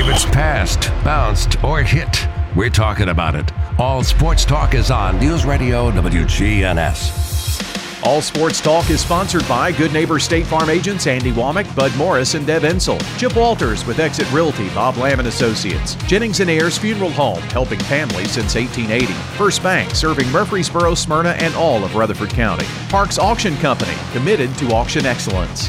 If it's passed, bounced, or hit, we're talking about it. All sports talk is on News Radio WGNS. All Sports Talk is sponsored by Good Neighbor State Farm agents Andy Womack, Bud Morris, and Deb Ensel. Chip Walters with Exit Realty, Bob Lamb and Associates. Jennings and Ayers Funeral Home, helping families since 1880. First Bank, serving Murfreesboro, Smyrna, and all of Rutherford County. Parks Auction Company, committed to auction excellence.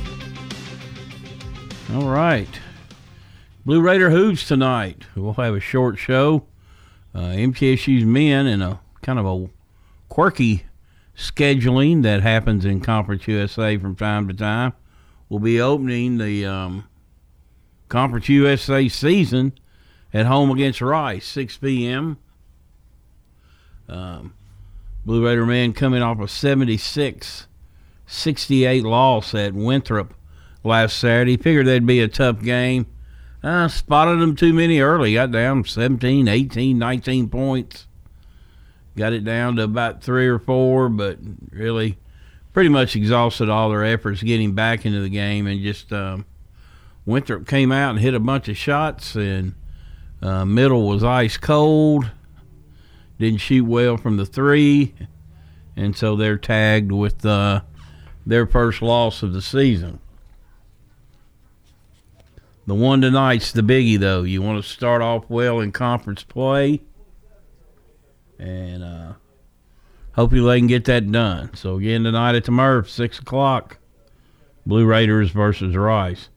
All right. Blue Raider Hoops tonight. We'll have a short show. Uh, MTSU's men in a kind of a quirky scheduling that happens in Conference USA from time to time. will be opening the um, Conference USA season at home against Rice, 6 p.m. Um, Blue Raider man coming off a 76 68 loss at Winthrop last Saturday. Figured that'd be a tough game. Uh, spotted them too many early. Got down 17, 18, 19 points. Got it down to about three or four, but really pretty much exhausted all their efforts getting back into the game and just um, Winthrop came out and hit a bunch of shots and uh, middle was ice cold. Didn't shoot well from the three, and so they're tagged with uh, their first loss of the season. The one tonight's the biggie, though. You want to start off well in conference play, and uh, hopefully they can get that done. So again tonight at the Murph, six o'clock, Blue Raiders versus Rice.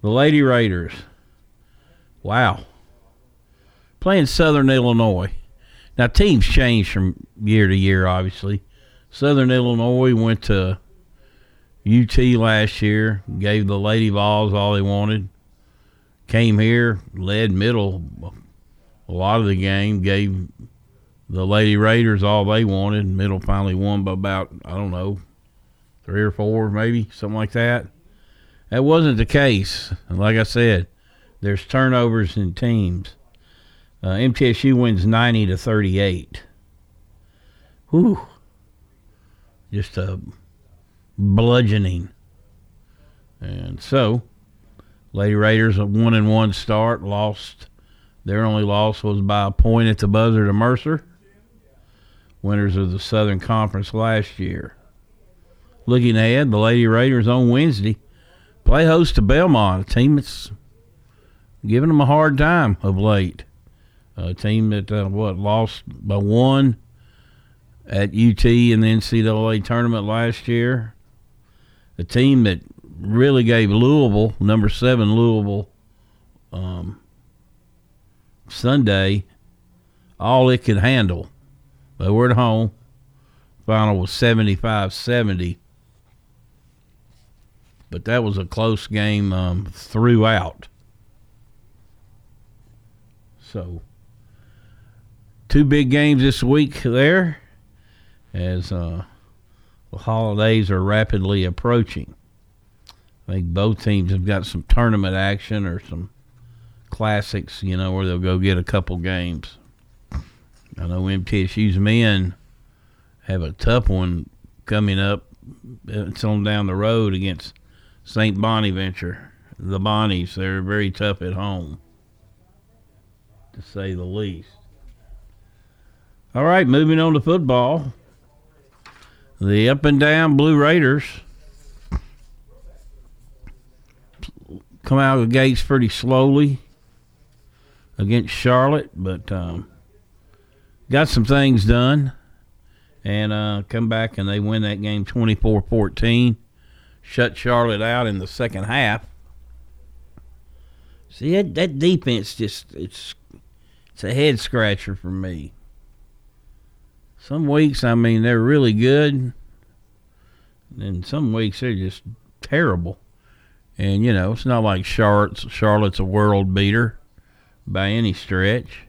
The Lady Raiders, wow, playing Southern Illinois. Now teams change from year to year, obviously. Southern Illinois went to UT last year, gave the Lady Vols all they wanted came here, led middle a lot of the game, gave the Lady Raiders all they wanted. Middle finally won by about, I don't know, three or four, maybe, something like that. That wasn't the case. Like I said, there's turnovers in teams. Uh, MTSU wins 90 to 38. Whew. Just a bludgeoning. And so, Lady Raiders a one and one start, lost. Their only loss was by a point at the buzzer to Mercer, winners of the Southern Conference last year. Looking ahead, the Lady Raiders on Wednesday play host to Belmont, a team that's giving them a hard time of late. A team that uh, what lost by one at UT in the NCAA tournament last year. A team that really gave Louisville, number seven Louisville, um, Sunday, all it could handle. They were at home. Final was 75 70. But that was a close game um, throughout. So, two big games this week there as uh, the holidays are rapidly approaching. I think both teams have got some tournament action or some classics, you know, where they'll go get a couple games. I know MTSU's men have a tough one coming up. It's on down the road against St. Bonaventure. The Bonnies, they're very tough at home, to say the least. All right, moving on to football. The up and down Blue Raiders come out of the gates pretty slowly against Charlotte, but um, got some things done and uh, come back and they win that game 24-14. Shut Charlotte out in the second half. See that that defense just it's it's a head scratcher for me. Some weeks, I mean, they're really good, and some weeks they're just terrible. And you know, it's not like Charlotte's Charlotte's a world beater by any stretch,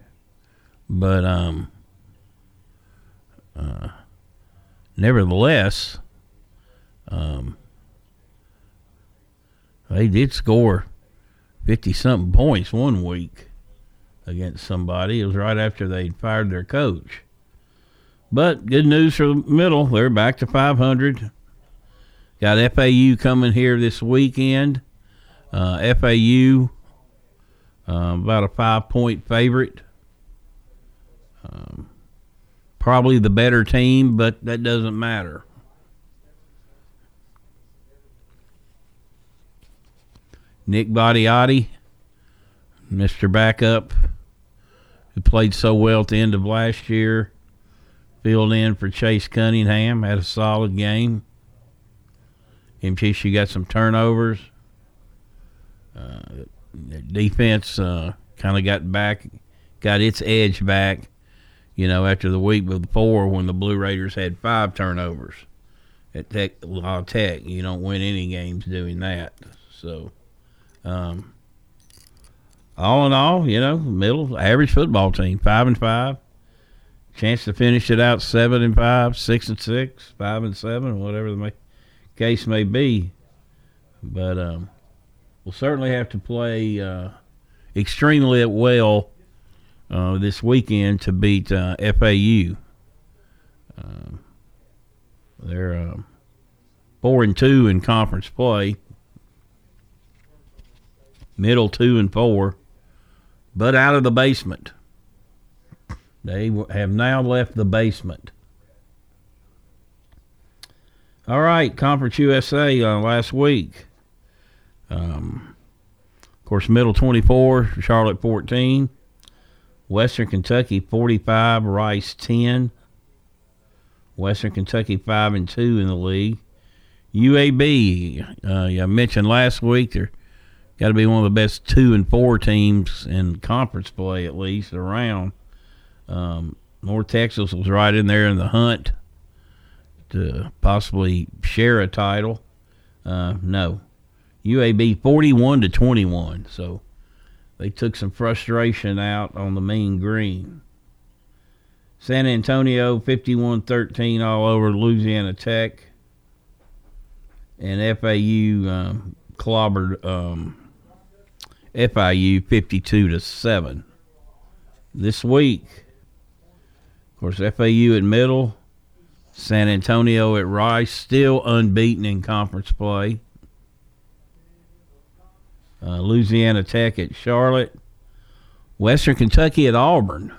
but um, uh, nevertheless, um, they did score fifty something points one week against somebody. It was right after they'd fired their coach. But good news for the middle. They're back to 500. Got FAU coming here this weekend. Uh, FAU, uh, about a five point favorite. Um, probably the better team, but that doesn't matter. Nick Vattiato, Mr. Backup, who played so well at the end of last year, filled in for Chase Cunningham, had a solid game. MTSU got some turnovers. Uh, defense uh, kind of got back, got its edge back, you know, after the week before when the Blue Raiders had five turnovers at Tech, La Tech. You don't win any games doing that. So, um, all in all, you know, middle average football team, five and five. Chance to finish it out seven and five, six and six, five and seven, whatever the case may be. But um, we'll certainly have to play uh, extremely well uh, this weekend to beat uh, FAU. Um, they're um, four and two in conference play, middle two and four, but out of the basement. They have now left the basement. All right, Conference USA uh, last week. Um, of course, Middle 24, Charlotte 14, Western Kentucky 45, Rice 10, Western Kentucky 5 and 2 in the league. UAB, uh, I mentioned last week, they're got to be one of the best two and four teams in conference play at least around. Um, North Texas was right in there in the hunt to possibly share a title. Uh, no, UAB 41 to 21. So they took some frustration out on the mean green. San Antonio 51-13 all over Louisiana Tech. And FAU um, clobbered um, FIU 52 to 7. This week, of course, FAU at middle, San Antonio at Rice, still unbeaten in conference play. Uh, Louisiana Tech at Charlotte, Western Kentucky at Auburn.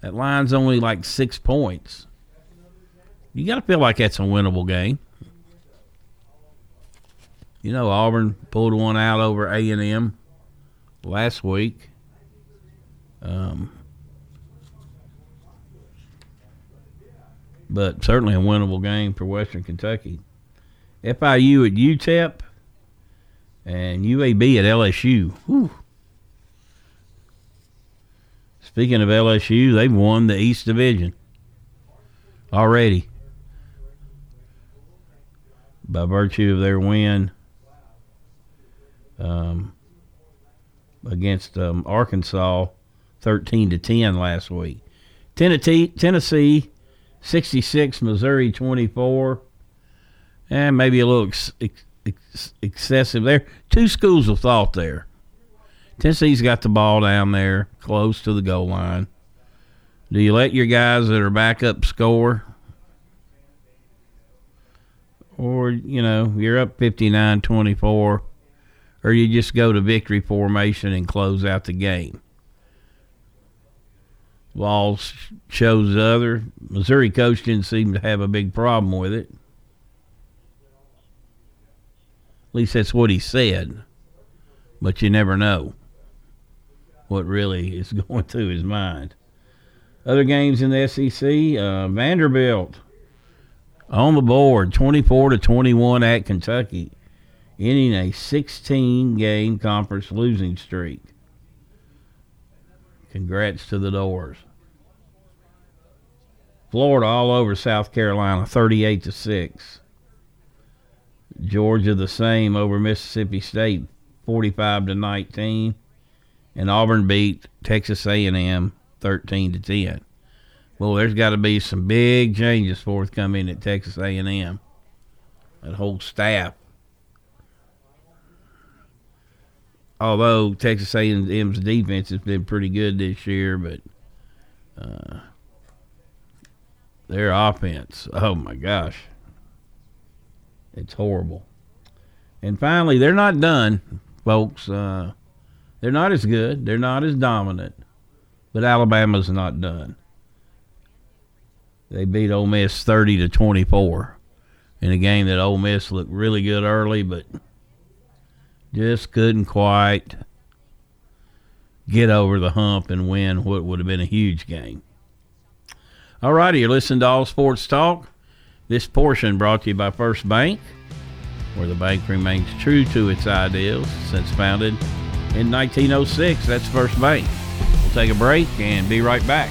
That line's only like six points. You got to feel like that's a winnable game. You know, Auburn pulled one out over A and M last week. Um, but certainly a winnable game for Western Kentucky. FIU at UTEP and UAB at LSU. Whew. Speaking of LSU, they've won the East Division already by virtue of their win um, against um, Arkansas, thirteen to ten last week. Tennessee, Tennessee, sixty six, Missouri twenty four, and eh, maybe a little ex- ex- excessive there. Two schools of thought there. Tennessee's got the ball down there, close to the goal line. Do you let your guys that are back up score? Or, you know, you're up 59 24 or you just go to victory formation and close out the game. Walls chose the other. Missouri coach didn't seem to have a big problem with it. At least that's what he said. But you never know what really is going through his mind. Other games in the SEC, uh, Vanderbilt on the board, 24 to 21 at Kentucky ending a 16 game conference losing streak. Congrats to the Dores. Florida all over South Carolina 38 to 6. Georgia the same over Mississippi State 45 to 19. and Auburn beat Texas A&M 13 to 10. Well, there's got to be some big changes forthcoming at Texas A&M. That whole staff. Although Texas A&M's defense has been pretty good this year, but uh, their offense, oh my gosh, it's horrible. And finally, they're not done, folks. Uh, they're not as good. They're not as dominant. But Alabama's not done. They beat Ole Miss 30 to 24 in a game that Ole Miss looked really good early, but just couldn't quite get over the hump and win what would have been a huge game. All righty, you're listening to All Sports Talk. This portion brought to you by First Bank, where the bank remains true to its ideals since founded in 1906. That's First Bank. We'll take a break and be right back.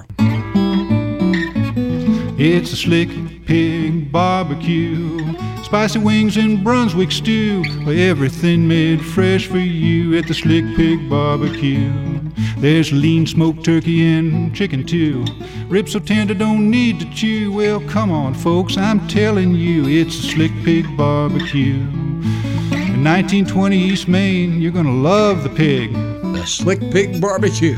It's a slick pig barbecue. Spicy wings and Brunswick stew. Everything made fresh for you at the slick pig barbecue. There's lean smoked turkey and chicken too. Ribs so tender don't need to chew. Well, come on, folks, I'm telling you, it's a slick pig barbecue. In 1920 East Main, you're gonna love the pig. The Slick Pig Barbecue,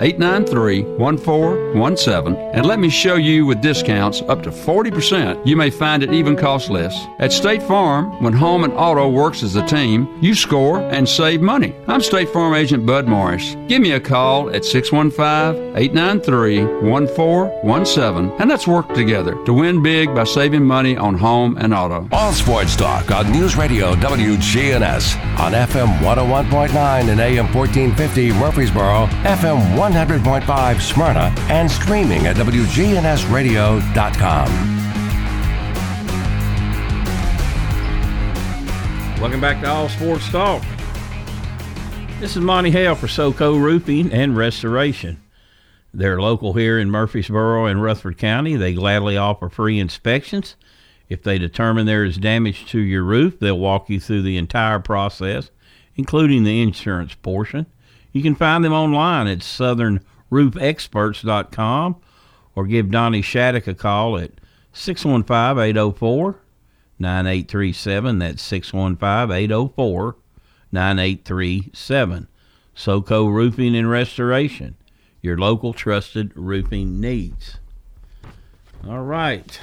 893 1417 and let me show you with discounts up to 40%. You may find it even costs less. At State Farm, when home and auto works as a team, you score and save money. I'm State Farm Agent Bud Morris. Give me a call at 615 893 1417 and let's work together to win big by saving money on home and auto. All Sports Talk on News Radio WGNS on FM 101.9 and AM 1450 Murfreesboro, FM oh 100.5 Smyrna, and streaming at WGNSradio.com. Welcome back to All Sports Talk. This is Monty Hale for SoCo Roofing and Restoration. They're local here in Murfreesboro and Rutherford County. They gladly offer free inspections. If they determine there is damage to your roof, they'll walk you through the entire process, including the insurance portion. You can find them online at southernroofexperts.com or give Donnie Shattuck a call at 615 804 9837. That's 615 804 9837. SoCo Roofing and Restoration, your local trusted roofing needs. All right.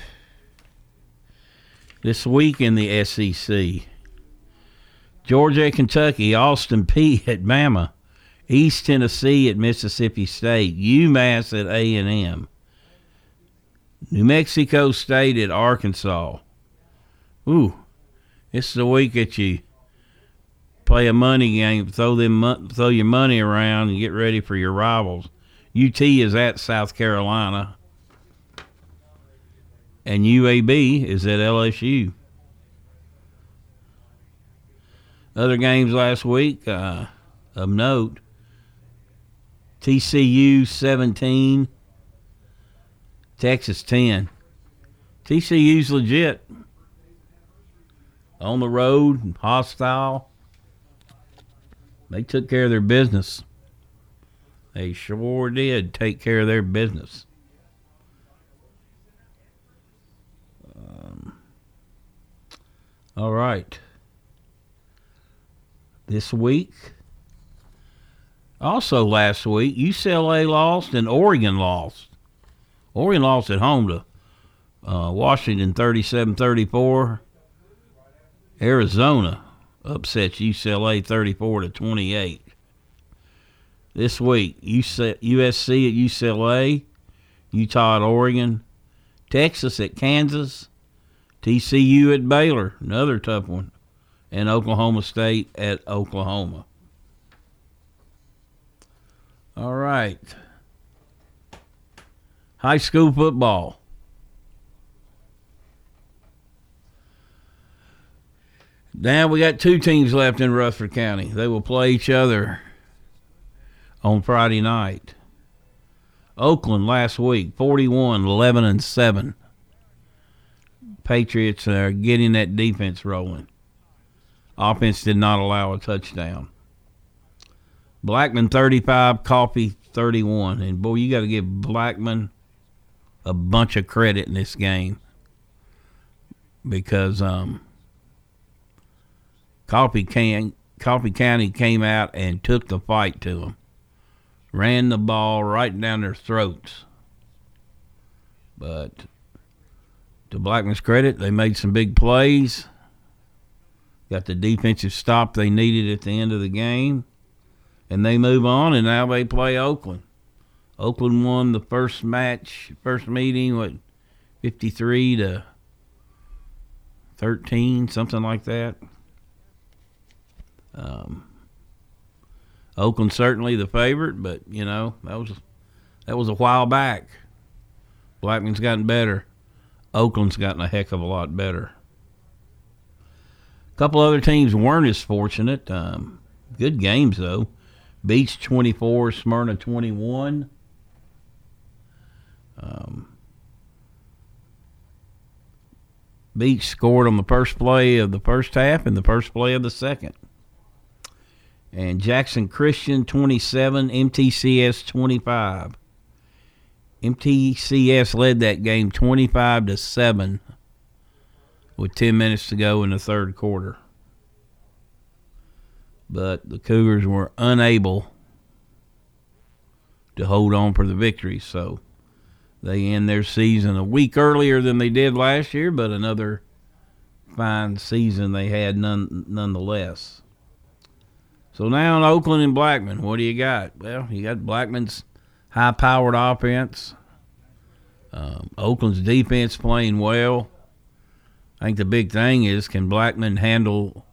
This week in the SEC, Georgia Kentucky, Austin Peay at Bama, East Tennessee at Mississippi State, UMass at A&M, New Mexico State at Arkansas. Ooh, this is the week that you play a money game, throw them, throw your money around, and get ready for your rivals. UT is at South Carolina and UAB is at LSU. Other games last week uh, of note TCU 17, Texas 10. TCU's legit. On the road, hostile. they took care of their business. They sure did take care of their business. Um, all right. This week, also last week, UCLA lost and Oregon lost. Oregon lost at home to uh, Washington 37 34. Arizona upsets UCLA 34 to 28. This week, USC at UCLA, Utah at Oregon, Texas at Kansas, TCU at Baylor, another tough one, and Oklahoma State at Oklahoma. All right. High school football. Now we got two teams left in Rutherford County. They will play each other on Friday night. Oakland last week, 41, 11, and 7. Patriots are getting that defense rolling. Offense did not allow a touchdown. Blackman 35, Coffee 31. And boy, you got to give Blackman a bunch of credit in this game because um, Coffee, can, Coffee County came out and took the fight to them, ran the ball right down their throats. But to Blackman's credit, they made some big plays. Got the defensive stop they needed at the end of the game. And they move on, and now they play Oakland. Oakland won the first match, first meeting, what, 53 to 13, something like that. Um, Oakland certainly the favorite, but you know that was that was a while back. Blackman's gotten better. Oakland's gotten a heck of a lot better. A couple other teams weren't as fortunate. Um, good games though. Beech 24, Smyrna 21. Um, Beech scored on the first play of the first half and the first play of the second. And Jackson Christian 27, MTCS 25. MTCS led that game 25 to 7 with 10 minutes to go in the third quarter. But the Cougars were unable to hold on for the victory, so they end their season a week earlier than they did last year, but another fine season they had none, nonetheless. So now in Oakland and Blackman, what do you got? Well, you got Blackman's high powered offense. Um, Oakland's defense playing well. I think the big thing is can Blackman handle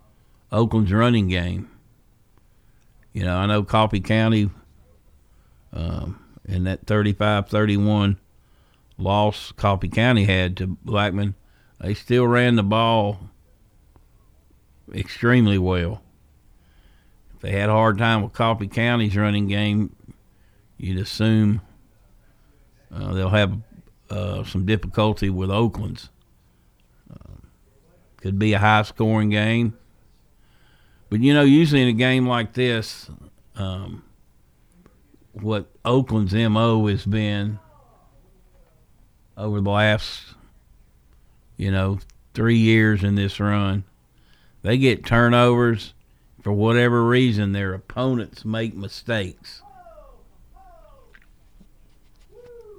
Oakland's running game? You know, I know Coffee County um, in that 35 31 loss Coffee County had to Blackman, they still ran the ball extremely well. If they had a hard time with Coffee County's running game, you'd assume uh, they'll have uh, some difficulty with Oakland's. Uh, could be a high scoring game. But, you know, usually in a game like this, um, what Oakland's MO has been over the last, you know, three years in this run. They get turnovers. For whatever reason, their opponents make mistakes.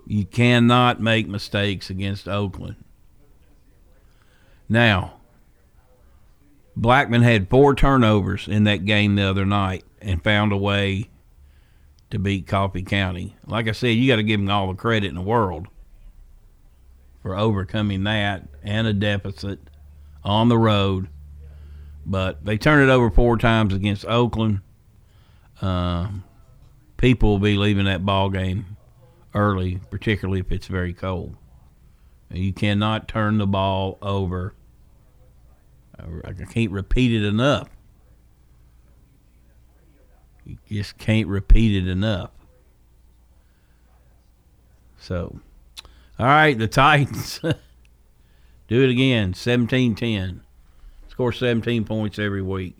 You cannot make mistakes against Oakland. Now, Blackman had four turnovers in that game the other night and found a way to beat Coffee County. Like I said, you got to give them all the credit in the world for overcoming that and a deficit on the road. But they turned it over four times against Oakland. Uh, people will be leaving that ball game early, particularly if it's very cold. You cannot turn the ball over. I can't repeat it enough. You just can't repeat it enough. So. All right, the Titans do it again. 17-10. Score 17 points every week.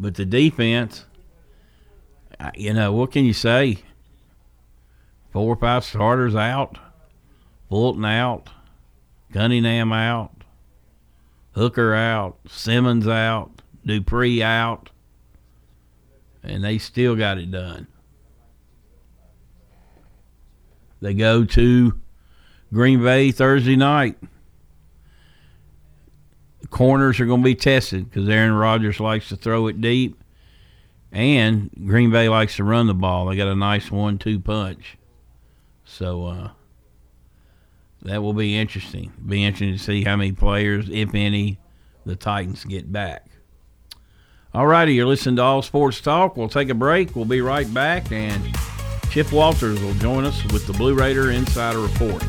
But the defense, you know, what can you say? Four or five starters out, Fulton out, Cunningham out, Hooker out, Simmons out, Dupree out, and they still got it done. They go to Green Bay Thursday night. Corners are going to be tested because Aaron Rodgers likes to throw it deep, and Green Bay likes to run the ball. They got a nice one-two punch, so uh, that will be interesting. Be interesting to see how many players, if any, the Titans get back. All righty, you're listening to All Sports Talk. We'll take a break. We'll be right back, and Chip Walters will join us with the Blue Raider Insider Report.